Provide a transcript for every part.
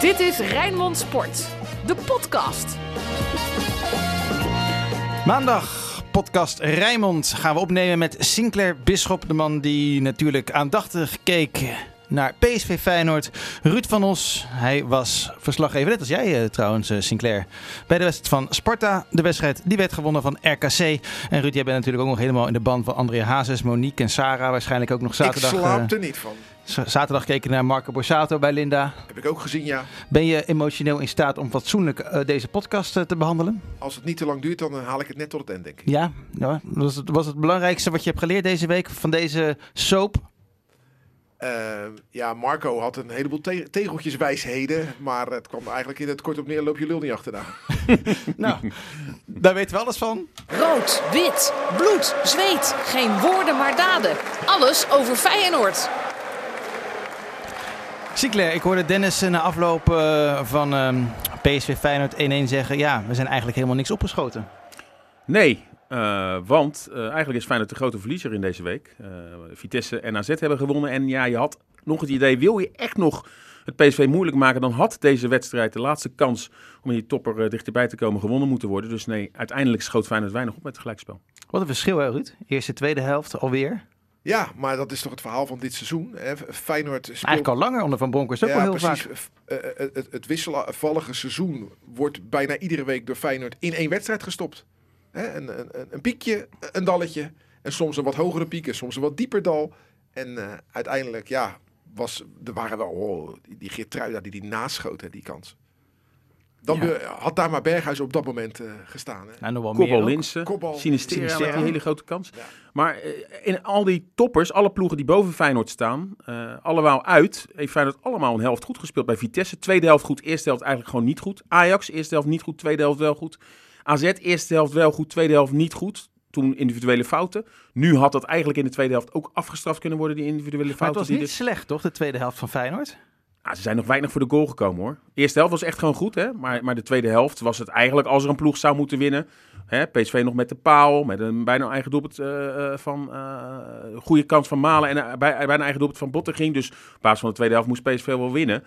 Dit is Rijnmond Sport, de podcast. Maandag, podcast Rijmond, gaan we opnemen met Sinclair Bisschop. De man die natuurlijk aandachtig keek naar PSV Feyenoord. Ruud van Os, hij was verslaggever, net als jij eh, trouwens, eh, Sinclair. Bij de wedstrijd van Sparta. De wedstrijd die werd gewonnen van RKC. En Ruud, jij bent natuurlijk ook nog helemaal in de band van Andrea Hazes, Monique en Sarah. Waarschijnlijk ook nog zaterdag. ik slaap eh, er niet van. Zaterdag keken naar Marco Borsato bij Linda. Heb ik ook gezien, ja. Ben je emotioneel in staat om fatsoenlijk eh, deze podcast eh, te behandelen? Als het niet te lang duurt, dan eh, haal ik het net tot het eind, denk ik. Ja, ja. Was, het, was het belangrijkste wat je hebt geleerd deze week van deze soap? Ja, Marco had een heleboel te tegeltjes wijsheden, maar het kwam eigenlijk in het kort op neer, loop je lul niet achterna. Nou, daar weten we alles van. Rood, wit, bloed, zweet. Geen woorden maar daden. Alles over Feyenoord. Sinclair, ik hoorde Dennis na afloop eh, van ehm, PSV Feyenoord 1-1 zeggen... ja, we zijn eigenlijk helemaal niks opgeschoten. Nee, eh, want eh, eigenlijk is Feyenoord de grote verliezer in deze week. Vitesse en AZ hebben gewonnen. En ja, je had nog het idee, wil je echt nog het PSV moeilijk maken... dan had deze wedstrijd de laatste kans om in die topper dichterbij te komen gewonnen moeten worden. Dus nee, uiteindelijk schoot Feyenoord weinig op met het gelijkspel. Wat een verschil, hè, Ruud? Eerste, tweede helft alweer. Ja, maar dat is toch het verhaal van dit seizoen. Hè? Feyenoord speelt... Eigenlijk al langer onder Van Bronckhorst ook ja, wel heel precies. vaak. F- eh, eh, het, het wisselvallige seizoen wordt bijna iedere week door Feyenoord in één wedstrijd gestopt. Hè? Een, een, een- piekje, een dalletje. En soms een wat hogere piek en soms een wat dieper dal. En eh, uiteindelijk, ja, was, er waren wel oh, die, die Geertruida die die naschoot, hè, die kans. Dan Ja. had daar maar Berghuis op dat moment eh, gestaan. Hè? Nou, nog wel. Linsen. Sinistera Sinistera. die hele grote kans. Ja. Maar eh, in al die toppers, alle ploegen die boven Feyenoord staan, eh, allemaal uit, heeft Feyenoord allemaal een helft goed gespeeld. Bij Vitesse, tweede helft goed, eerste helft eigenlijk gewoon niet goed. Ajax, eerste helft niet goed, tweede helft wel goed. AZ, eerste helft wel goed, tweede helft niet goed. Toen individuele fouten. Nu had dat eigenlijk in de tweede helft ook afgestraft kunnen worden, die individuele Maar het fouten. was niet slecht, toch? De tweede helft van Feyenoord. Ah, ze zijn nog weinig voor de goal gekomen hoor. De eerste helft was echt gewoon goed, hè? Maar, maar de tweede helft was het eigenlijk als er een ploeg zou moeten winnen. Hè? PSV nog met de paal, met een bijna eigen doelpunt eh, eh, van eh, goede kans van Malen en bij, bijna eigen doelpunt van Botteging. Dus op basis van de tweede helft moest PSV wel winnen.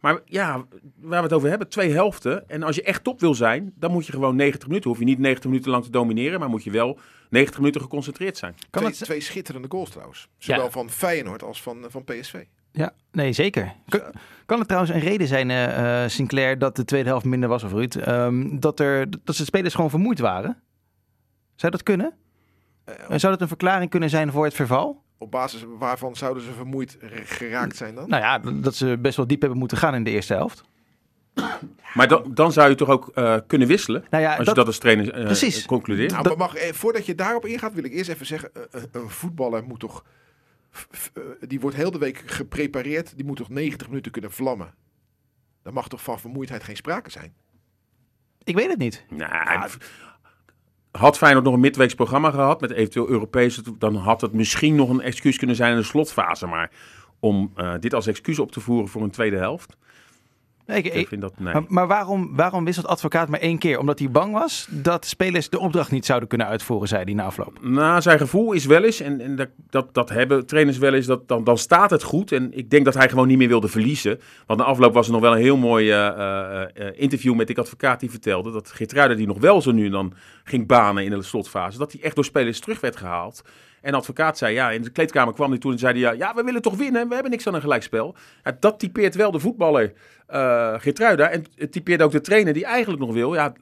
Maar ja, waar we het over hebben, twee helften. En als je echt top wil zijn, dan moet je gewoon 90 minuten. Hoef je niet 90 minuten lang te domineren, maar moet je wel 90 minuten geconcentreerd zijn. Kan twee, het... twee schitterende goals trouwens. Zowel van Feyenoord als van, van PSV. Ja, nee, zeker. Kan, kan het trouwens een reden zijn, eh, eh, Sinclair, dat de tweede helft minder was, of Ruud? ehm, dat, er, dat de spelers gewoon vermoeid waren? Zou dat kunnen? Eh, En zou dat een verklaring kunnen zijn voor het verval? op basis waarvan zouden ze vermoeid geraakt zijn dan? Nou ja, dat ze best wel diep hebben moeten gaan in de eerste helft. Maar dan, dan zou je toch ook eh, kunnen wisselen, Nou ja, als dat, je dat als trainer Precies. concludeert. Nou, maar mag, eh, voordat je daarop ingaat, wil ik eerst even zeggen: een voetballer moet toch. Die wordt heel de week geprepareerd. Die moet toch 90 minuten kunnen vlammen. Dan mag toch van vermoeidheid geen sprake zijn. ik weet het niet. Nou, had Feyenoord nog een midweeks programma gehad met eventueel Europees, dan had het misschien nog een excuus kunnen zijn in de slotfase. Maar om eh, dit als excuus op te voeren voor een tweede helft, Nee, ik, vind dat nee. maar maar waarom, waarom wisselt advocaat maar één keer? Omdat hij bang was dat spelers de opdracht niet zouden kunnen uitvoeren, zei hij na afloop. Nou, zijn gevoel is wel eens, en, en dat, dat, dat hebben trainers wel eens, dat, dan, dan staat het goed. En ik denk dat hij gewoon niet meer wilde verliezen. Want na afloop was er nog wel een heel mooi eh, eh, eh, interview met de advocaat die vertelde dat Geertruida die nog wel zo nu en dan ging banen in de slotfase, dat hij echt door spelers terug werd gehaald. En advocaat zei, ja, in de kleedkamer kwam hij toen en zei ja, ja, we willen toch winnen, we hebben niks aan een gelijkspel. Dat typeert wel de voetballer eh Geertruida en het typeert ook de trainer die eigenlijk nog wil, ja,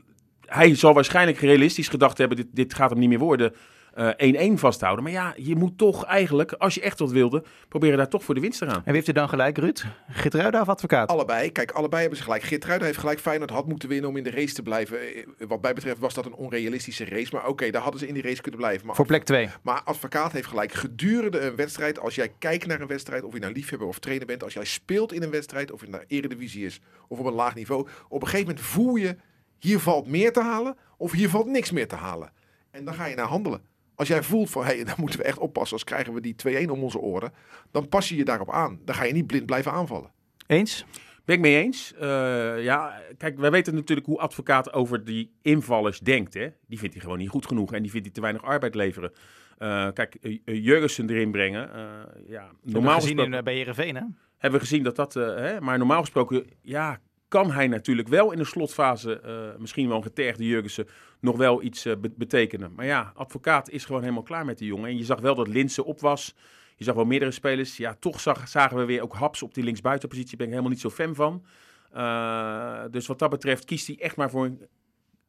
hij zal waarschijnlijk realistisch gedacht hebben: dit, dit gaat hem niet meer worden. Eh, 1-1 vasthouden. Maar ja, je moet toch eigenlijk, als je echt wat wilde, proberen daar toch voor de winst te gaan. En wie heeft er dan gelijk, Ruud? Gitruida of advocaat? Allebei, kijk, allebei hebben ze gelijk. Geertruida heeft gelijk. Feyenoord had moeten winnen om in de race te blijven. Eh, Wat mij betreft was dat een onrealistische race. Maar oké, daar hadden ze in die race kunnen blijven. Maar Voor plek 2. Maar advocaat heeft gelijk. Gedurende een wedstrijd, als jij kijkt naar een wedstrijd, of je nou liefhebber of trainer bent, als jij speelt in een wedstrijd, of het naar eredivisie is, of op een laag niveau, op een gegeven moment voel je, hier valt meer te halen, of hier valt niks meer te halen. En dan ga je naar handelen. Als jij voelt van, hé, hey, dan moeten we echt oppassen, als krijgen we die 2-1 om onze oren, dan pas je je daarop aan. Dan ga je niet blind blijven aanvallen. Eens? Ben ik mee eens. Eh, ja, kijk, wij weten natuurlijk hoe advocaat over die invallers denkt. Hè? Die vindt hij gewoon niet goed genoeg en die vindt hij te weinig arbeid leveren. Eh, kijk, uh, Jurgensen erin brengen. eh, ja, normaal gezien gesproken in, uh, bij Heerenveen, hè? hebben we gezien dat dat... Uh, hè, maar normaal gesproken, ja, kan hij natuurlijk wel in de slotfase, eh, misschien wel een getergde Jurgensen, nog wel iets eh, be- betekenen. Maar ja, advocaat is gewoon helemaal klaar met die jongen. En je zag wel dat Linse op was. Je zag wel meerdere spelers. Ja, toch zag, zagen we weer ook Haps op die linksbuitenpositie. Ben ik helemaal niet zo fan van. Eh, dus wat dat betreft kiest hij echt maar voor een,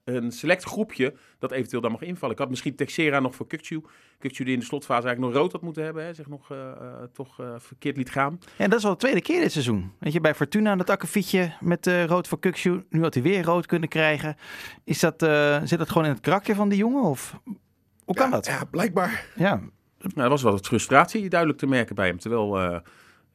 een select groepje dat eventueel dan mag invallen. Ik had misschien Texera nog voor Kukcu. Kukcu die in de slotfase eigenlijk nog rood had moeten hebben. Hè, zich nog eh, eh, toch eh, verkeerd liet gaan. En dat is al de tweede keer dit seizoen. Weet je, bij Fortuna dat akkefietje met eh, rood voor Kukshoe. Nu had hij weer rood kunnen krijgen. Is dat, eh, zit dat gewoon in het karakter van die jongen? Of hoe kan ja, dat? Ja, blijkbaar. Ja. Nou, er was wel wat frustratie duidelijk te merken bij hem. Terwijl, eh,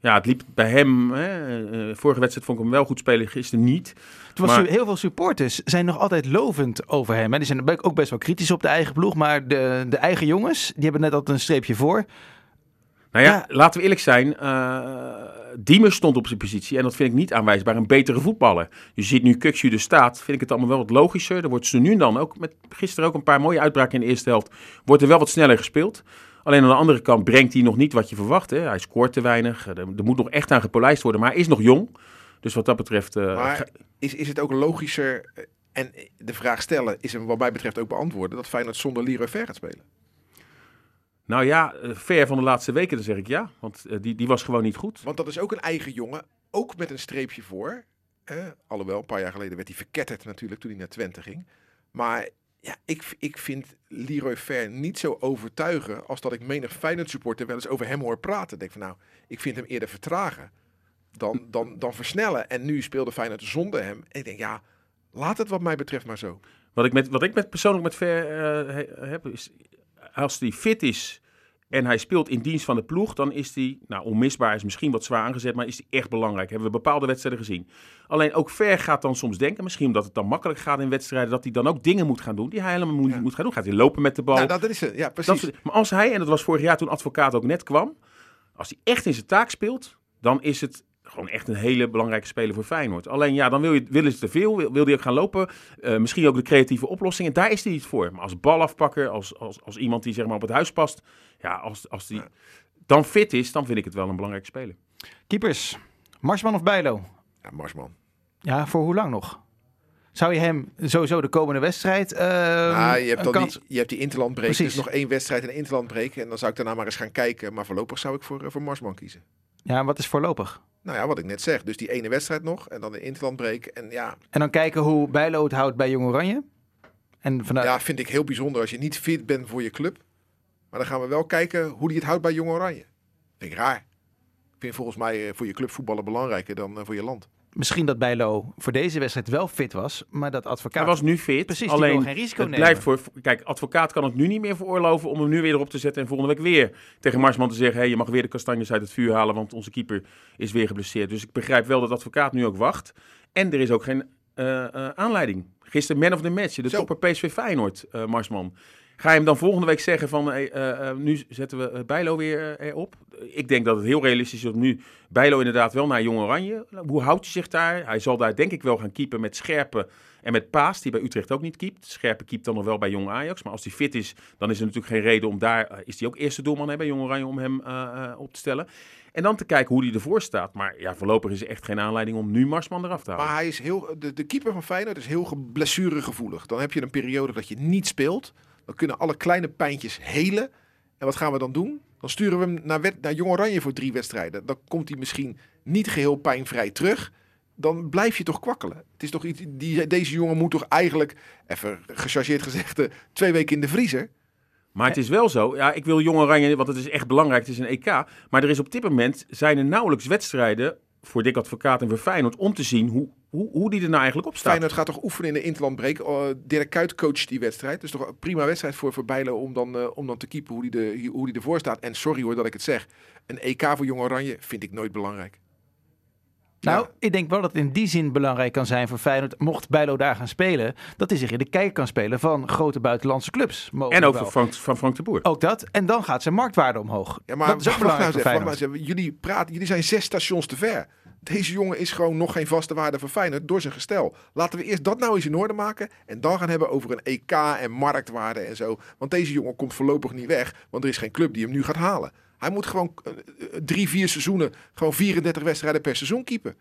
ja, het liep bij hem. Hè, eh, vorige wedstrijd vond ik hem wel goed spelen, gisteren niet. Het was Maar- heel veel supporters zijn nog altijd lovend over hem. hè. Die zijn ook best wel kritisch op de eigen ploeg. Maar de, de eigen jongens, die hebben net altijd een streepje voor. Nou ja, Ja. laten we eerlijk zijn. eh Diemers stond op zijn positie. En dat vind ik niet aanwijsbaar een betere voetballer. Je ziet nu Kuksu er staat. Vind ik het allemaal wel wat logischer. Er wordt ze nu en dan ook. Met gisteren ook een paar mooie uitbraken in de eerste helft. Wordt er wel wat sneller gespeeld. Alleen aan de andere kant brengt hij nog niet wat je verwacht. Hè. Hij scoort te weinig. Er, er moet nog echt aan gepolijst worden. Maar hij is nog jong. Dus wat dat betreft. eh, Maar is, is het ook logischer, eh, en de vraag stellen is hem wat mij betreft ook beantwoorden, dat Feyenoord zonder Leroy Ver gaat spelen? nou ja, eh, ver van de laatste weken, dan zeg ik ja. Want eh, die, die was gewoon niet goed. Want dat is ook een eigen jongen, ook met een streepje voor. Eh, alhoewel, een paar jaar geleden werd hij verketterd natuurlijk toen hij naar Twente ging. Maar ja, ik, ik vind Leroy Ver niet zo overtuigen als dat ik menig Feyenoord supporter wel eens over hem hoor praten. Ik denk van nou, ik vind hem eerder vertragen dan, dan, dan versnellen. En nu speelde Feyenoord zonder hem. En ik denk ja, laat het wat mij betreft maar zo. Wat ik, met, wat ik met persoonlijk met Ver eh, he- heb, is als hij fit is en hij speelt in dienst van de ploeg, dan is hij, nou onmisbaar is misschien wat zwaar aangezet, maar is hij echt belangrijk. Hebben we bepaalde wedstrijden gezien. Alleen ook Ver gaat dan soms denken, misschien omdat het dan makkelijk gaat in wedstrijden, dat hij dan ook dingen moet gaan doen die hij helemaal moet, Ja. moet gaan doen. Gaat hij lopen met de bal? Nou, dat is het. Ja, precies. maar als hij, en dat was vorig jaar toen advocaat ook net kwam, als hij echt in zijn taak speelt, dan is het gewoon echt een hele belangrijke speler voor Feyenoord. Alleen ja, dan wil je, willen ze te veel, wil, wil hij ook gaan lopen. Eh, misschien ook de creatieve oplossingen, daar is hij niet voor. Maar als balafpakker, als, als, als iemand die zeg maar op het huis past, ja, als, als die Ja. dan fit is, dan vind ik het wel een belangrijke speler. Keepers, Marsman of Bijlo? Ja, Marsman. Ja, voor hoe lang nog? Zou je hem sowieso de komende wedstrijd Ah, je hebt een dan kans... die, je hebt die interlandbreek. Precies. Dus nog één wedstrijd in de interlandbreek. En dan zou ik daarna maar eens gaan kijken. Maar voorlopig zou ik voor, eh, voor Marsman kiezen. Ja, wat is voorlopig? Nou ja, wat ik net zeg. Dus die ene wedstrijd nog. En dan de interlandbreek. En ja, En dan kijken hoe Bijlo het houdt bij Jong Oranje. En vanuit... ja, vind ik heel bijzonder als je niet fit bent voor je club. Maar dan gaan we wel kijken hoe die het houdt bij Jong Oranje. Vind ik raar. Ik vind volgens mij eh, voor je club voetballen belangrijker dan eh, voor je land. Misschien dat Bijlo voor deze wedstrijd wel fit was, maar dat advocaat... Hij was nu fit, Precies, die alleen wil geen risico het nemen. blijft voor... Kijk, advocaat kan het nu niet meer veroorloven om hem nu weer erop te zetten en volgende week weer tegen Marsman te zeggen, hey, je mag weer de kastanjes uit het vuur halen, want onze keeper is weer geblesseerd. Dus ik begrijp wel dat advocaat nu ook wacht. En er is ook geen eh, eh, aanleiding. Gisteren man of the match, de Zo. topper PSV Feyenoord, eh, Marsman. Ga je hem dan volgende week zeggen van, eh, eh, nu zetten we eh, Bijlo weer erop? Ik denk dat het heel realistisch is dat nu Bijlo inderdaad wel naar Jong Oranje. Hoe houdt hij zich daar? Hij zal daar denk ik wel gaan keepen met Scherpen en met Paas, die bij Utrecht ook niet keept. Scherpe keept dan nog wel bij Jong Ajax. Maar als hij fit is, dan is er natuurlijk geen reden om daar... is hij ook eerste doelman hè, bij Jong Oranje om hem op te stellen. En dan te kijken hoe hij ervoor staat. Maar ja, voorlopig is er echt geen aanleiding om nu Marsman eraf te halen. Maar hij is heel, de, keeper van Feyenoord is heel ge- blessuregevoelig. Dan heb je een periode dat je niet speelt. Dan kunnen alle kleine pijntjes helen. En wat gaan we dan doen? Dan sturen we hem naar, naar Jong Oranje voor drie wedstrijden. Dan komt hij misschien niet geheel pijnvrij terug. Dan blijf je toch kwakkelen. Het is toch iets, die, deze jongen moet toch eigenlijk, even gechargeerd gezegd, eh, twee weken in de vriezer. Maar het is wel zo, ja, ik wil Jong Oranje, want het is echt belangrijk, het is een EK. Maar er is op dit moment, zijn er nauwelijks wedstrijden voor Dick Advocaat en voor om te zien hoe, hoe, hoe die er nou eigenlijk op staat. Feyenoord gaat toch oefenen in de interlandbreek. Uh, Dirk Kuyt coacht die wedstrijd. Dus toch een prima wedstrijd voor, voor Bijlo om dan, eh, om dan te keepen hoe die, de, hoe die ervoor staat. En sorry hoor dat ik het zeg. Een EK voor Jong Oranje vind ik nooit belangrijk. Nou, Ja. ik denk wel dat het in die zin belangrijk kan zijn voor Feyenoord, mocht Bijlo daar gaan spelen, dat hij zich in de kijker kan spelen van grote buitenlandse clubs. En ook van Frank, van Frank de Boer. Ook dat. En dan gaat zijn marktwaarde omhoog. Ja, maar dat is ook nou voor Feyenoord. nou even. Jullie, praten, jullie zijn zes stations te ver. Deze jongen is gewoon nog geen vaste waarde voor Feyenoord door zijn gestel. Laten we eerst dat nou eens in orde maken. En dan gaan hebben over een EK en marktwaarde en zo. Want deze jongen komt voorlopig niet weg. Want er is geen club die hem nu gaat halen. Hij moet gewoon eh, eh, drie, vier seizoenen, gewoon 34 wedstrijden per seizoen keepen.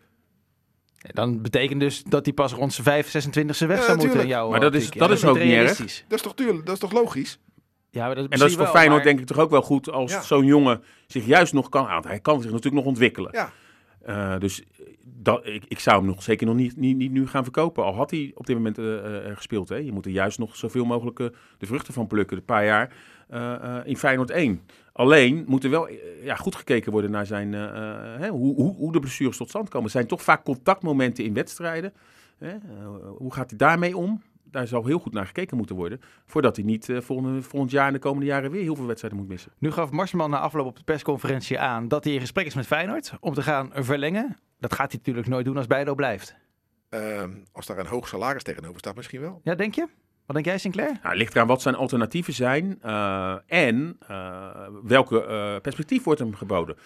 Dan betekent dus dat hij pas rond zijn 5, 26e weg Ja, zou moeten jouw Maar dat is- dat is ook niet erg. realistisch. Dat is toch tuurlijk, dat is toch logisch? Ja, maar dat En dat is voor wel, Feyenoord maar- denk ik toch ook wel goed als Ja. zo'n jongen zich juist nog kan aan. Hij kan zich natuurlijk nog ontwikkelen. Ja. Eh, dus dat, ik, ik zou hem nog zeker nog niet, niet, niet nu gaan verkopen. Al had hij op dit moment eh, eh, gespeeld. Hè. Je moet er juist nog zoveel mogelijk eh, de vruchten van plukken. Een paar jaar eh, eh, in Feyenoord 1. Alleen moet er wel eh, ja, goed gekeken worden naar zijn, eh, eh, hoe, hoe, hoe de blessures tot stand komen. Er zijn toch vaak contactmomenten in wedstrijden. Hè. Eh, hoe gaat hij daarmee om? Daar zal heel goed naar gekeken moeten worden. Voordat hij niet eh, volgende, volgend jaar en de komende jaren weer heel veel wedstrijden moet missen. Nu gaf Marsman na afloop op de persconferentie aan dat hij in gesprek is met Feyenoord om te gaan verlengen. Dat gaat hij natuurlijk nooit doen als Bijlo blijft. Ehm, als daar een hoog salaris tegenover staat, misschien wel. Ja, denk je? Wat denk jij, Sinclair? Nou, het ligt eraan wat zijn alternatieven zijn eh, en eh, welke eh, perspectief wordt hem geboden.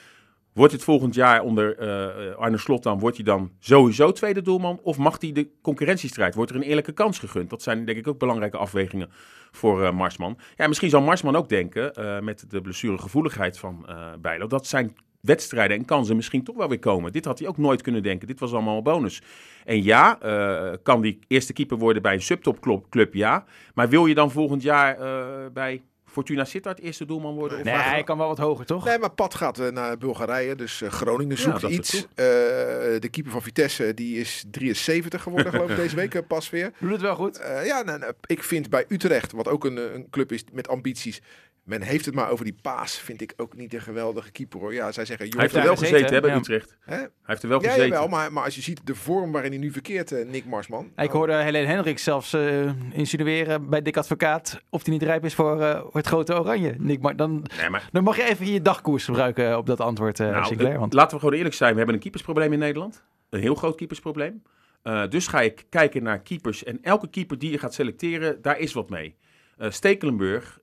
Wordt het volgend jaar onder eh, Arne Slot dan, wordt hij dan sowieso tweede doelman? Of mag hij de concurrentiestrijd? Wordt er een eerlijke kans gegund? Dat zijn denk ik ook belangrijke afwegingen voor eh, Marsman. Ja, misschien zal Marsman ook denken, eh, met de blessuregevoeligheid van eh Bijlo, dat zijn wedstrijden en kansen misschien toch wel weer komen. Dit had hij ook nooit kunnen denken. Dit was allemaal een bonus. En ja, eh, kan die eerste keeper worden bij een subtopclub? Club, ja. Maar wil je dan volgend jaar eh, bij Fortuna Sittard eerste doelman worden? Of Nee, hij kan wel wat hoger, toch? Nee, maar Pat gaat eh, naar Bulgarije, dus eh, Groningen Ja, zoekt iets. Eh, de keeper van Vitesse die is 73 geworden, geloof ik, deze week pas weer. Doet het wel goed. Eh, ja, nou, nou, ik vind bij Utrecht, wat ook een, een club is met ambities. Men heeft het maar over die paas, vind ik ook niet een geweldige keeper hoor. Ja, zij zeggen, Hij heeft er wel gezeten, gezeten, hè, bij ja. Utrecht. hè? Hij heeft er wel Ja, gezeten. jawel, maar, maar als je ziet de vorm waarin hij nu verkeert, eh, Nick Marsman. Ik nou, hoorde Helene Hendricks zelfs eh, insinueren bij Dick Advocaat of hij niet rijp is voor, eh, voor het grote oranje. Nick, maar dan, Nee, maar dan mag je even je dagkoers gebruiken op dat antwoord, eh Nou, Sinclair. Want laten we gewoon eerlijk zijn. We hebben een keepersprobleem in Nederland. Een heel groot keepersprobleem. Eh, dus ga ik kijken naar keepers. En elke keeper die je gaat selecteren, daar is wat mee. Eh Stekelenburg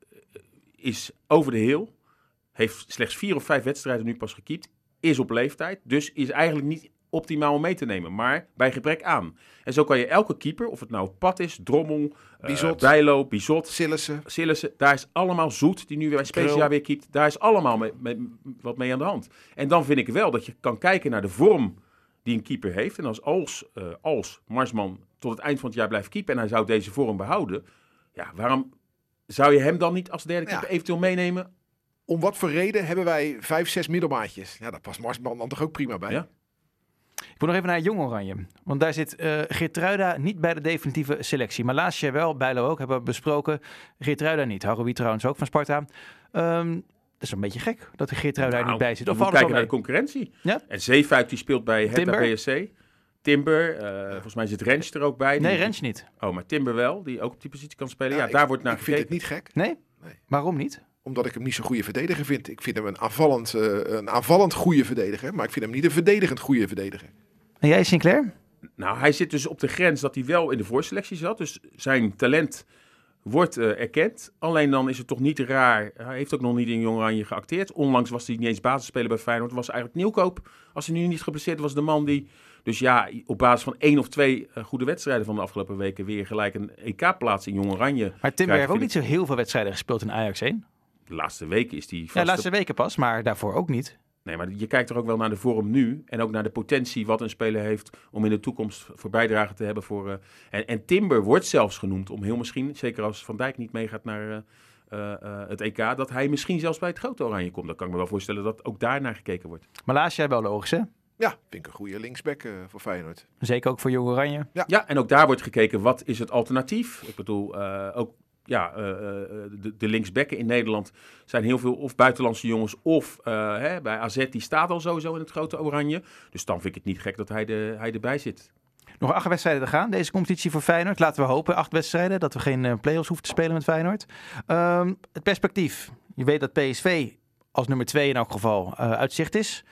is over de heel. Heeft slechts vier of vijf wedstrijden nu pas gekiept. Is op leeftijd. Dus is eigenlijk niet optimaal om mee te nemen. Maar bij gebrek aan. En zo kan je elke keeper, of het nou Pat is, Drommel, eh, Bizot. Bijlo, Bizot, Sillissen. Sillissen, daar is allemaal zoet, die nu weer bij Specia Krul. weer keept. Daar is allemaal mee, mee- wat mee aan de hand. En dan vind ik wel dat je kan kijken naar de vorm die een keeper heeft. En als, als, eh, als Marsman tot het eind van het jaar blijft keepen en hij zou deze vorm behouden. Ja, waarom zou je hem dan niet als derde Ja. keeper eventueel meenemen? Om wat voor reden hebben wij vijf, zes middelmaatjes? Ja, daar past Marsman dan toch ook prima bij. Ja. ik moet nog even naar Jong Oranje. Want daar zit eh Geertruida niet bij de definitieve selectie. Maar laatst jaar wel, Bijlo ook, hebben we besproken. Geertruida niet. Haroui trouwens ook van Sparta. Ehm, dat is een beetje gek dat de Geertruida er Nou, niet bij zit. Of het kijken naar de concurrentie. Ja? En Zeefuik die speelt bij Hertha? BSC. Timber, eh, volgens mij zit Rens er ook bij. Nee, Die- Rens niet. Oh, maar Timber wel, die ook op die positie kan spelen. Ja, ik- daar wordt naar Ik vind gekeken. het niet gek, Nee? Nee. Waarom niet? omdat ik hem niet zo'n goede verdediger vind. Ik vind hem een aanvallend, eh, een aanvallend goede verdediger, maar ik vind hem niet een verdedigend goede verdediger. En jij, Sinclair? Nou, hij zit dus op de grens dat hij wel in de voorselectie zat. Dus zijn talent wordt eh, erkend. Alleen dan is het toch niet raar. Hij heeft ook nog niet in Jong Oranje geacteerd. Onlangs was hij niet eens basisspeler bij Feyenoord. Was eigenlijk Nieuwkoop, als hij nu niet geblesseerd was, de man die... Dus ja, op basis van één of twee eh, goede wedstrijden van de afgelopen weken... weer gelijk een EK-plaats in Jong Oranje. Maar Timber heeft ook niet zo heel veel wedstrijden gespeeld in Ajax 1. De laatste weken is vast Ja, op- laatste weken pas, maar daarvoor ook niet. Nee, maar je kijkt er ook wel naar de vorm nu. En ook naar de potentie wat een speler heeft om in de toekomst voor bijdrage te hebben. Voor, eh, en, en Timber wordt zelfs genoemd om heel misschien, zeker als Van Dijk niet meegaat naar eh, het EK, dat hij misschien zelfs bij het grote oranje komt. Dan kan ik me wel voorstellen dat ook daar naar gekeken wordt. Maar laatst jij wel logisch, hè? Ja, vind ik een goede linksback eh, voor Feyenoord. Zeker ook voor Jong Oranje. Ja. en ook daar wordt gekeken wat is het alternatief. Ik bedoel, eh, ook ja, eh, eh, de, de linksbekken in Nederland zijn heel veel of buitenlandse jongens of eh, hè, bij AZ die staat al sowieso in het grote oranje. Dus dan vind ik het niet gek dat hij, de, hij erbij zit. Nog acht wedstrijden te gaan, deze competitie voor Feyenoord. Laten we hopen, acht wedstrijden, dat we geen eh, play-offs hoeven te spelen met Feyenoord. Ehm, het perspectief. Je weet dat PSV als nummer twee in elk geval eh uitzicht is.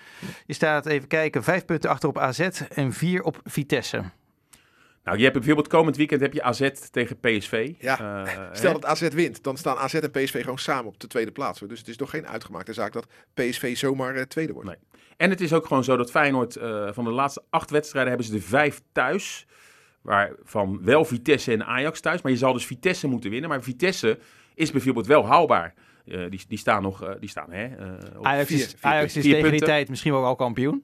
Je staat, even kijken, vijf punten achter op AZ en vier op Vitesse. Nou, je hebt bijvoorbeeld komend weekend heb je AZ tegen PSV. Ja, Eh, Stel hè? dat AZ wint, dan staan AZ en PSV gewoon samen op de tweede plaats. hoor. Dus het is nog geen uitgemaakte zaak dat PSV zomaar eh, tweede wordt. Nee. En het is ook gewoon zo dat Feyenoord eh, van de laatste acht wedstrijden hebben ze er vijf thuis. Waarvan wel Vitesse en Ajax thuis. Maar je zal dus Vitesse moeten winnen. Maar Vitesse is bijvoorbeeld wel haalbaar. Eh, die, die staan nog, eh, die staan hè, eh, Ajax vier- is, vier Ajax is tegen die tijd misschien wel al kampioen.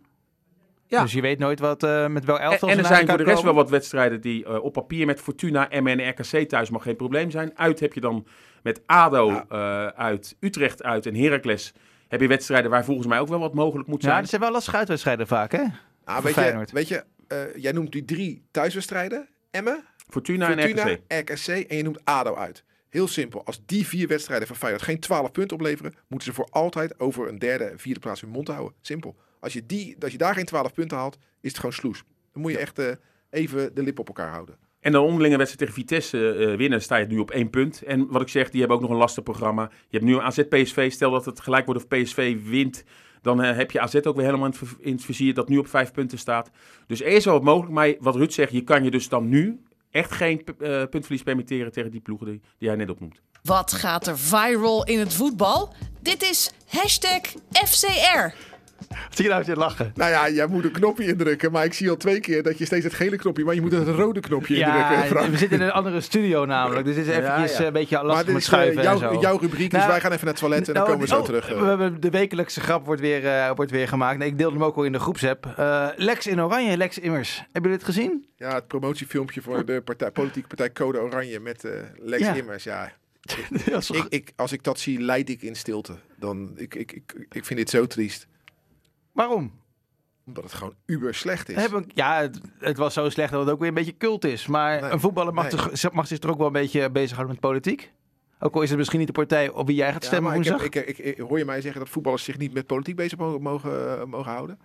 Ja. Dus je weet nooit wat, eh, met welk En, elftal en ze er zijn voor de rest wel wat wedstrijden die eh, op papier met Fortuna, Emmen en RKC thuis mag geen probleem zijn. Uit heb je dan met ADO Ja. eh, uit, Utrecht uit en Heracles heb je wedstrijden waar volgens mij ook wel wat mogelijk moet Ja, zijn. dat zijn wel lastige uitwedstrijden vaak, hè? Ah, weet, je, weet je, eh, jij noemt die drie thuiswedstrijden. Emmen, Fortuna, en. RKC en je noemt ADO uit. Heel simpel. Als die vier wedstrijden van Feyenoord geen 12 punten opleveren, moeten ze voor altijd over een derde en vierde plaats hun mond houden. Simpel. Als je, die, als je daar geen 12 punten haalt, is het gewoon sloes. Dan moet je echt eh, even de lip op elkaar houden. En de onderlinge wedstrijd tegen Vitesse eh, winnen, sta je nu op één punt. En wat ik zeg, die hebben ook nog een lastig programma. Je hebt nu AZ PSV, stel dat het gelijk wordt of PSV wint, dan eh, heb je AZ ook weer helemaal in het, ver- in het vizier dat nu op vijf punten staat. Dus er is wel wat mogelijk, maar wat Ruud zegt, je kan je dus dan nu echt geen eh, puntverlies permitteren tegen die ploegen die, die hij net opnoemt. Wat gaat er viral in het voetbal? Dit is hashtag FCR. Zie je nou lachen? Nou ja, jij moet een knopje indrukken, maar ik zie al twee keer dat je steeds het gele knopje, maar je moet het rode knopje indrukken. Ja, Frank. we zitten in een andere studio namelijk. Dus dit is eventjes ja. eh, een beetje Maar lastig dit met is eh, schuiven en zo. jouw, jouw rubriek, dus Nou, wij gaan even naar het toilet en dan Nou, komen we zo oh, terug. eh. We hebben de wekelijkse grap wordt weer, eh, wordt weer gemaakt. Nee, ik deelde hem ook al in de groepsapp. Eh, Lex in Oranje, Lex Immers. Hebben jullie dit gezien? Ja, het promotiefilmpje voor de partij, politieke partij Code Oranje met eh, Lex Ja. Immers. Ja, ik, ik, als ik dat zie, leid ik in stilte. Dan, ik, ik, ik, ik vind dit zo triest. Waarom? Omdat het gewoon uber slecht is. Ja, het, het was zo slecht dat het ook weer een beetje cult is. Maar Nee, een voetballer mag, nee. toch- mag zich er ook wel een beetje bezighouden met politiek? Ook al is het misschien niet de partij op wie jij gaat Ja, stemmen maar ik heb, ik, ik, ik- hoor je mij zeggen dat voetballers zich niet met politiek bezig mogen, mogen, eh, mogen houden?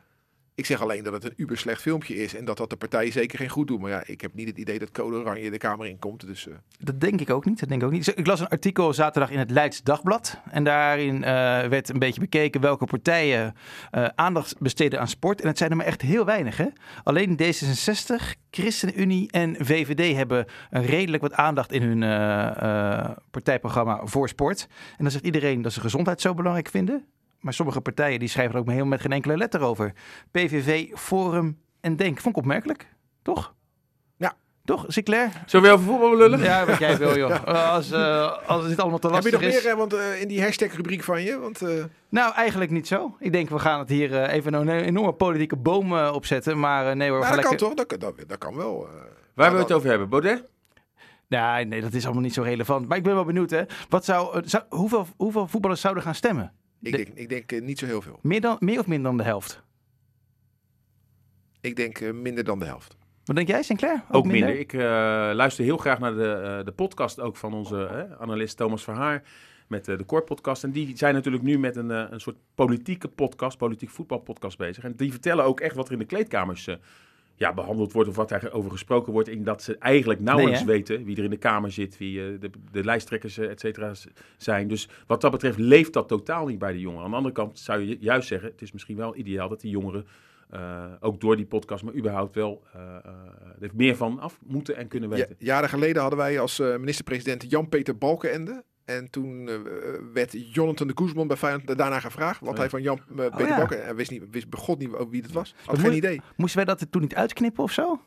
Ik zeg alleen dat het een uber slecht filmpje is en dat dat de partijen zeker geen goed doen. Maar ja, ik heb niet het idee dat Code Oranje de Kamer in komt. Dus eh, Dat denk ik ook niet. Dat denk ik ook niet. Ik las een artikel zaterdag in het Leids Dagblad. En daarin eh, werd een beetje bekeken welke partijen eh, aandacht besteden aan sport. En het zijn er maar echt heel weinig. Hè? Alleen D66, ChristenUnie en VVD hebben redelijk wat aandacht in hun partijprogramma voor sport. En dan zegt iedereen dat ze gezondheid zo belangrijk vinden. Maar sommige partijen die schrijven er ook maar helemaal met geen enkele letter over. PVV, Forum en Denk. Vond ik opmerkelijk. Toch? Ja. Toch, Sinclair? Zullen we over voetbal lullen? Ja, wat jij wil, joh. Als, eh, als dit allemaal te heb je lastig nog is. meer, eh, want eh, in die hashtag rubriek van je? Want eh, Nou, eigenlijk niet zo. Ik denk, we gaan het hier even een enorme politieke boom opzetten. Maar eh, nee hoor, we nou, gaan dat kan toch? Dat, dat, dat kan wel. eh. Waar Nou, wil je het over hebben? Baudet? Nee, nee, dat is allemaal niet zo relevant. Maar ik ben wel benieuwd, hè. Wat zou, zou, hoeveel, hoeveel voetballers zouden gaan stemmen? Ik De- denk, ik denk eh, niet zo heel veel. Meer, dan, meer of minder dan de helft? Ik denk eh, minder dan de helft. Wat denk jij, Sinclair? Ook minder. Ik eh, luister heel graag naar de, eh, de podcast ook van onze eh, analist Thomas Verhaar. Met eh, de Core podcast. En die zijn natuurlijk nu met een, een soort politieke podcast, politiek voetbalpodcast bezig. En die vertellen ook echt wat er in de kleedkamers eh, ja, behandeld wordt. Of wat er over gesproken wordt. In dat ze eigenlijk nauwelijks Nee, weten wie er in de kamer zit. Wie eh, de, de lijsttrekkers, eh, et cetera, zijn. Dus wat dat betreft leeft dat totaal niet bij de jongeren. Aan de andere kant zou je juist zeggen, het is misschien wel ideaal dat die jongeren... eh, ook door die podcast, maar überhaupt wel er meer van af moeten en kunnen Ja, weten. jaren geleden hadden wij als minister-president Jan-Peter Balkenende. En toen eh, werd Jonathan de Guzman bij Feyenoord daarna gevraagd. Wat Oh ja. hij van Jan-Peter ja. Balkenende... Hij wist, niet, wist begot niet wie dat was. Had Dat geen idee. Moesten wij dat toen niet uitknippen of zo?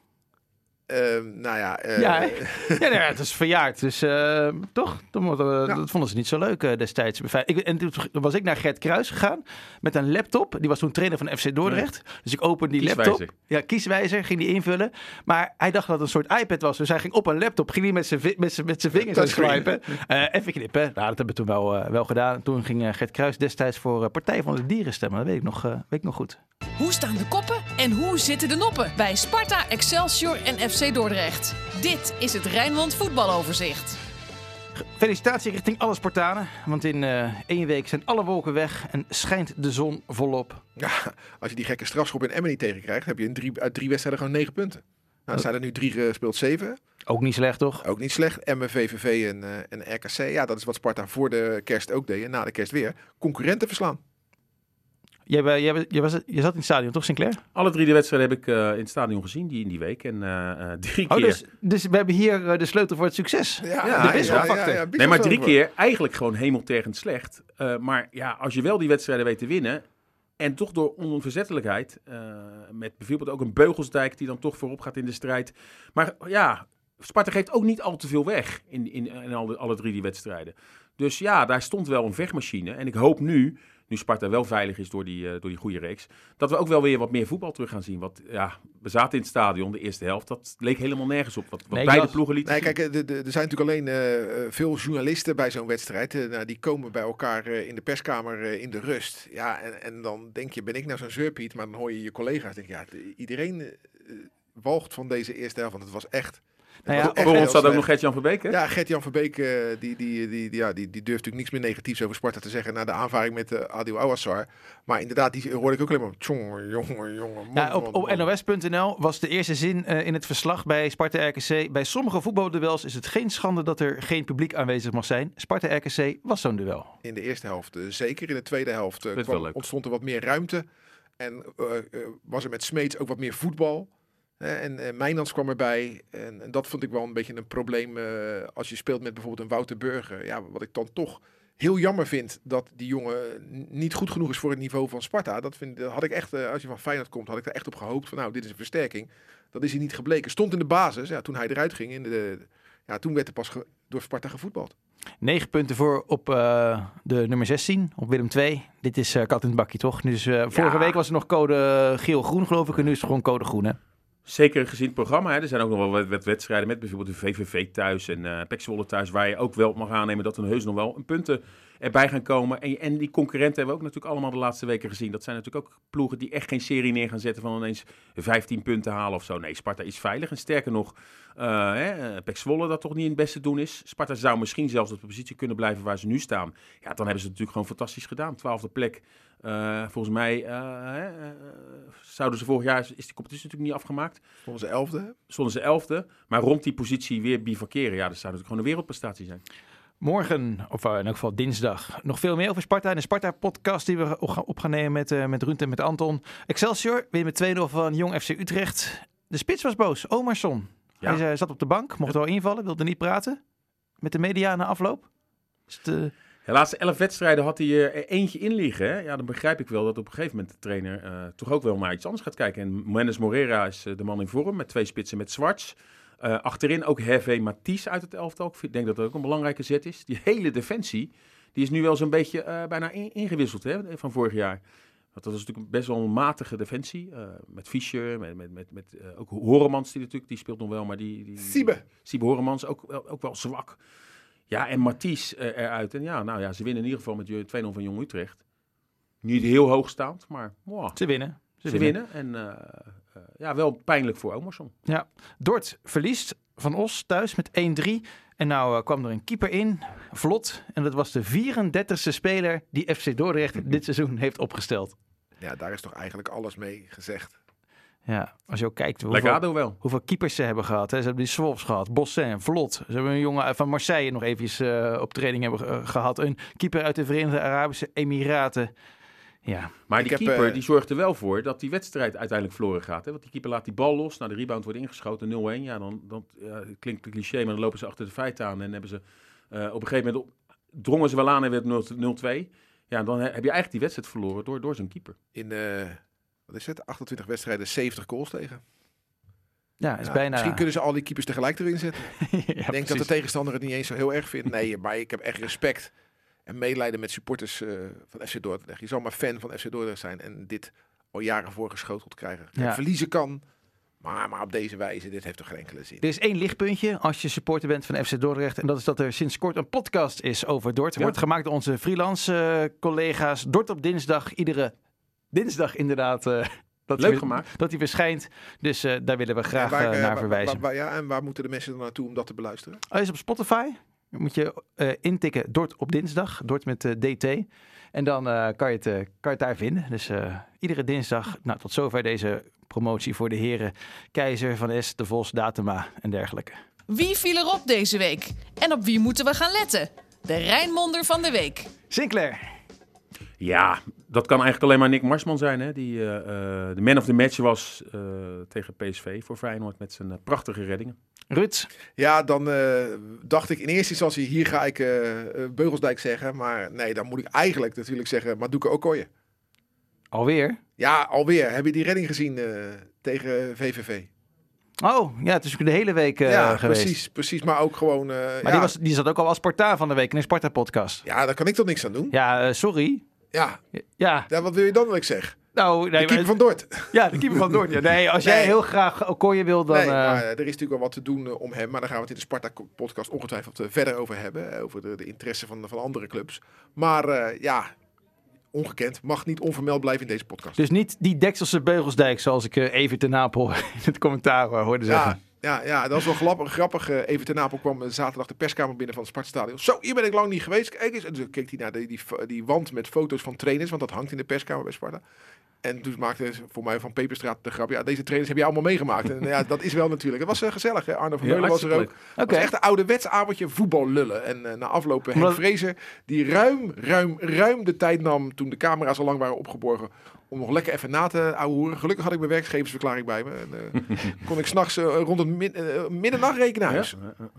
Ehm, nou ja... eh, Ja, hè? ja, nee, het is verjaard. Dus eh, toch? Toen, moet- Ja. Dat vonden ze niet zo leuk eh, destijds. Ik, en toen was ik naar Gert Kruis gegaan met een laptop. Die was toen trainer van FC Dordrecht. Dus ik opende die Kieswijzer. laptop. Ja, kieswijzer ging die invullen. Maar hij dacht dat het een soort iPad was. Dus hij ging op een laptop, ging hij met zijn vi- met zijn- met zijn vingers aan swipen. Eh, even knippen. Nou, dat hebben we toen wel, wel gedaan. Toen ging Gert Kruis destijds voor eh, Partij van de Dieren stemmen. Dat weet ik nog, eh, weet ik nog goed. Hoe staan de koppen en hoe zitten de noppen bij Sparta, Excelsior en FC Dordrecht? Dit is het Rijnmond voetbaloverzicht. Felicitatie richting alle Spartanen. Want in eh, één week zijn alle wolken weg en schijnt de zon volop. Ja, als je die gekke strafschop in Emmen niet tegenkrijgt, heb je in drie, uit drie wedstrijden gewoon negen punten. Nou, er zijn er nu drie gespeeld, zeven. Ook niet slecht, toch? Ook niet slecht. Emmen, VVV en, eh, en RKC. Ja, dat is wat Sparta voor de kerst ook deed. En na de kerst weer. Concurrenten verslaan. Jij, was, je zat in het stadion, toch Sinclair? Alle drie de wedstrijden heb ik eh, in het stadion gezien die in die week. En eh, eh, drie Oh, keer. dus, dus we hebben hier de sleutel voor het succes. Ja, de Bisschop-factor. nee, maar drie keer eigenlijk gewoon hemeltergend slecht. Eh, maar ja, als je wel die wedstrijden weet te winnen. En toch door onverzettelijkheid. eh, met bijvoorbeeld ook een Beugelsdijk die dan toch voorop gaat in de strijd. Maar ja, Sparta geeft ook niet al te veel weg in, in, in alle, alle drie die wedstrijden. Dus ja, daar stond wel een vechtmachine. En ik hoop nu nu Sparta wel veilig is door die, door die goede reeks, dat we ook wel weer wat meer voetbal terug gaan zien. Want ja, we zaten in het stadion, de eerste helft, dat leek helemaal nergens op. Wat, wat beide ploegen lieten Nee, kijk, er zijn natuurlijk alleen veel journalisten bij zo'n wedstrijd. nou, die komen bij elkaar in de perskamer in de rust. Ja, en, en dan denk je, ben ik nou zo'n zeurpiet? Maar dan hoor je je collega's denken, ja, iedereen walgt van deze eerste helft. Want het was echt nou ja, voor ons zat ook nog Gert-Jan Verbeek, hè? Ja, Gert-Jan Verbeek uh, die, die, die, ja, die, die durft natuurlijk niks meer negatiefs over Sparta te zeggen na de aanvaring met uh, Adil Awassar. Maar inderdaad, die hoorde ik ook alleen maar, jongen, jongen, jongen. Ja, op op NOS.nl was de eerste zin uh, in het verslag bij Sparta-RKC. Bij sommige voetbalduels is het geen schande dat er geen publiek aanwezig mag zijn. Sparta-RKC was zo'n duel. In de eerste helft zeker. In de tweede helft kwam, ontstond er wat meer ruimte. En was er met Smeets ook wat meer voetbal. En, en Mijnans kwam erbij. En, en, dat vond ik wel een beetje een probleem uh, als je speelt met bijvoorbeeld een Wouter Burger. Ja, wat ik dan toch heel jammer vind dat die jongen niet goed genoeg is voor het niveau van Sparta. Dat, vind, dat had ik echt, uh, als je van Feyenoord komt, had ik er echt op gehoopt van nou, dit is een versterking. Dat is hij niet gebleken. Stond in de basis, ja, toen hij eruit ging. In de, ja, toen werd er pas door Sparta gevoetbald. Negen punten voor op uh, de nummer 16, op Willem 2. Dit is uh, kat in het bakje, toch? Dus vorige ja. week was er nog code geel-groen, geloof ik. En nu is het gewoon code groen, hè? Zeker gezien het programma. Hè. Er zijn ook nog wel wedstrijden met bijvoorbeeld de VVV thuis en uh, thuis. Waar je ook wel mag aannemen dat er heus nog wel een punten erbij gaan komen. En, en die concurrenten hebben we ook natuurlijk allemaal de laatste weken gezien. Dat zijn natuurlijk ook ploegen die echt geen serie neer gaan zetten van ineens 15 punten halen of zo. Nee, Sparta is veilig. En sterker nog, uh, dat toch niet het beste doen is. Sparta zou misschien zelfs op de positie kunnen blijven waar ze nu staan. Ja, dan hebben ze het natuurlijk gewoon fantastisch gedaan. Twaalfde plek. Uh, volgens mij uh, zouden ze vorig jaar, is die competitie natuurlijk niet afgemaakt. Stonden ze elfde? Stonden ze elfde. Maar rond die positie weer bivakeren, ja, dat zou natuurlijk gewoon een wereldprestatie zijn. Morgen, of in elk geval dinsdag, nog veel meer over Sparta. En de Sparta-podcast die we op gaan nemen met, uh, met Ruud en met Anton. Excelsior, weer met 2-0 van Jong FC Utrecht. De spits was boos, Omarsson. Ja. Hij zat op de bank, mocht wel invallen, wilde niet praten. Met de media na afloop. Is het, de laatste elf wedstrijden had hij er eentje in liggen. Hè? Ja, dan begrijp ik wel dat op een gegeven moment de trainer uh, toch ook wel naar iets anders gaat kijken. En Mendes Morera is uh, de man in vorm met twee spitsen met Zwarts. Uh, achterin ook Hervé Matisse uit het elftal. Ik denk dat dat ook een belangrijke zet is. Die hele defensie, die is nu wel zo'n beetje bijna in, ingewisseld hè, van vorig jaar. Want dat was natuurlijk best wel een matige defensie. met Fischer, met, met, met, met ook Horemans die natuurlijk, die speelt nog wel, maar die... die Siebe. Siebe Horemans, ook, ook wel zwak. Ja, en Mathies uh, eruit. En ja, nou ja, ze winnen in ieder geval met 2-0 van Jong Utrecht. Niet heel hoogstaand, maar wow. ze winnen. Ze, ze winnen. En uh, uh, ja, wel pijnlijk voor Omerson. Ja, Dort verliest van Os thuis met 1-3. En nou kwam er een keeper in, vlot. En dat was de 34e speler die FC Dordrecht dit seizoen heeft opgesteld. Ja, daar is toch eigenlijk alles mee gezegd. Ja, als je ook kijkt hoeveel, wel. hoeveel keepers ze hebben gehad. Hè. Ze hebben die Swolfs gehad, Bossin, Vlot. Ze hebben een jongen van Marseille nog even uh, op training hebben uh, gehad. Een keeper uit de Verenigde Arabische Emiraten. Ja. Maar die keeper uh, die zorgt er wel voor dat die wedstrijd uiteindelijk verloren gaat. Hè? Want die keeper laat die bal los. Nou, de rebound wordt ingeschoten, 0-1. Ja, dan, dan ja, klinkt het cliché, maar dan lopen ze achter de feiten aan. En hebben ze op een gegeven moment drongen ze wel aan en werd 0-2. Ja, dan heb je eigenlijk die wedstrijd verloren door, door zo'n keeper. In wat is het, 28 wedstrijden, 70 goals tegen. Ja, is bijna... Misschien kunnen ze al die keepers tegelijk erin zetten. ik denk dat de tegenstander het niet eens zo heel erg vindt. Nee, maar ik heb echt respect en medelijden met supporters uh, van FC Dordrecht. Je zal maar fan van FC Dordrecht zijn en dit al jaren voorgeschoteld krijgen. Ja. Verliezen kan, maar, maar op deze wijze, dit heeft toch geen enkele zin. Er is één lichtpuntje als je supporter bent van FC Dordrecht. En dat is dat er sinds kort een podcast is over Dort. Wordt gemaakt door onze freelance uh, collega's. Dort op dinsdag, iedere dinsdag inderdaad. Uh, dat Leuk hij, gemaakt. Dat hij verschijnt. Dus uh, daar willen we graag waar, uh, naar verwijzen. Waar, ja, en waar moeten de mensen dan naartoe om dat te beluisteren? Hij is op Spotify. Moet je intikken Dort op dinsdag. Dort met DT. En dan kan, je het, kan je het daar vinden. Dus iedere dinsdag. Nou, tot zover deze promotie voor de heren Keizer, Van S, De Vos, Datema en dergelijke. Wie viel erop deze week? En op wie moeten we gaan letten? De Rijnmonder van de week. Sinclair. Ja, dat kan eigenlijk alleen maar Nick Marsman zijn. Hè? Die uh, de man of the match was uh, tegen PSV voor Feyenoord met zijn prachtige reddingen. Ruud? Ja, dan dacht ik in eerste instantie, hier ga ik Beugelsdijk zeggen. Maar nee, dan moet ik eigenlijk natuurlijk zeggen Maduka Okoye. Alweer? Ja, alweer. Heb je die redding gezien tegen VVV? Oh, ja, het is de hele week uh, ja, geweest. precies, precies. Maar ook gewoon... Uh, maar ja. die, was, die zat ook al als Sparta van de week in een Sparta-podcast. Ja, daar kan ik toch niks aan doen? Ja, uh, sorry. Ja, Ja, ja, wat wil je dan dat ik zeg? nou, De nee, keeper maar- van Dort. ja, de keeper van Dordrecht. Nee, als jij heel graag Okoye wil, dan... nee, maar eh, er is natuurlijk wel wat te doen eh, om hem. Maar daar gaan we het in de Sparta-podcast ongetwijfeld eh, verder over hebben. over de, de interesse van, van andere clubs. Maar ja, ongekend. Mag niet onvermeld blijven in deze podcast. Dus niet die Dekselse Beugelsdijk, zoals ik even ten Napel in het commentaar hoorde zeggen. Ja, ja, ja, dat was wel grappig. grappig. Even ten Napel kwam eh, zaterdag de perskamer binnen van het Spartastadion. Zo, hier ben ik lang niet geweest. Kijk eens. En toen keek hij naar die, die, die wand met foto's van trainers, want dat hangt in de perskamer bij Sparta. En toen maakte ze voor mij van Peperstraat de grap. Ja, deze trainers heb je allemaal meegemaakt. En ja, dat is wel natuurlijk. Het was eh, gezellig. Hè? Arno van Ja, Meulen was er ook. Het was echt een ouderwets avondje voetbal lullen. En eh, na afloop Henk Vrezer, die ruim, ruim, ruim de tijd nam toen de camera's al lang waren opgeborgen. Om nog lekker even na te ouwehoeren. Gelukkig had ik mijn werkgeversverklaring bij me. En, eh, kon ik s'nachts uh, rond het mid, eh, middernacht rekenen huis. Ja.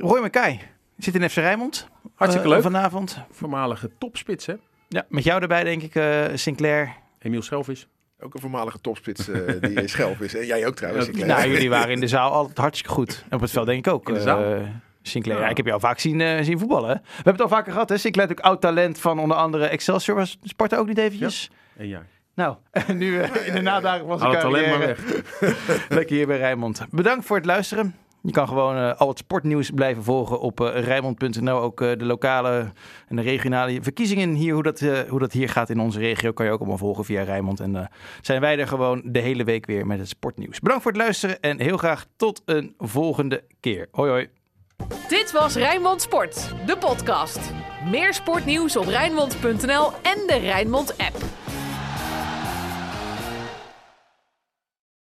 Roy McKay zit in FC Rijnmond. Hartstikke leuk. Vanavond. Voormalige topspits, hè? Ja, met jou erbij denk ik, eh, Sinclair. Emiel Schelvis. Ook een voormalige topspits eh, die in is. En jij ook trouwens. Ik Nou, jullie waren in de zaal altijd hartstikke goed. En op het veld denk ik ook. In de zaal? eh, Sinclair. Ja. Ja. ik heb jou vaak zien, eh, zien voetballen. hè. We hebben het al vaker gehad, hè? Sinclair natuurlijk oud talent van onder andere Excelsior. Was Sparta ook niet eventjes? En jij. Nou, en nu eh, in de nadagen van zijn Haal het talent maar weg. Lekker hier bij Rijnmond. Bedankt voor het luisteren. Je kan gewoon eh, al het sportnieuws blijven volgen op eh Rijnmond.nl. Ook de lokale en de regionale verkiezingen hier, hoe dat, eh, hoe dat hier gaat in onze regio, kan je ook allemaal volgen via Rijnmond. En eh, zijn wij er gewoon de hele week weer met het sportnieuws. Bedankt voor het luisteren en heel graag tot een volgende keer. Hoi hoi. Dit was Rijnmond Sport, de podcast. Meer sportnieuws op Rijnmond.nl en de Rijnmond app.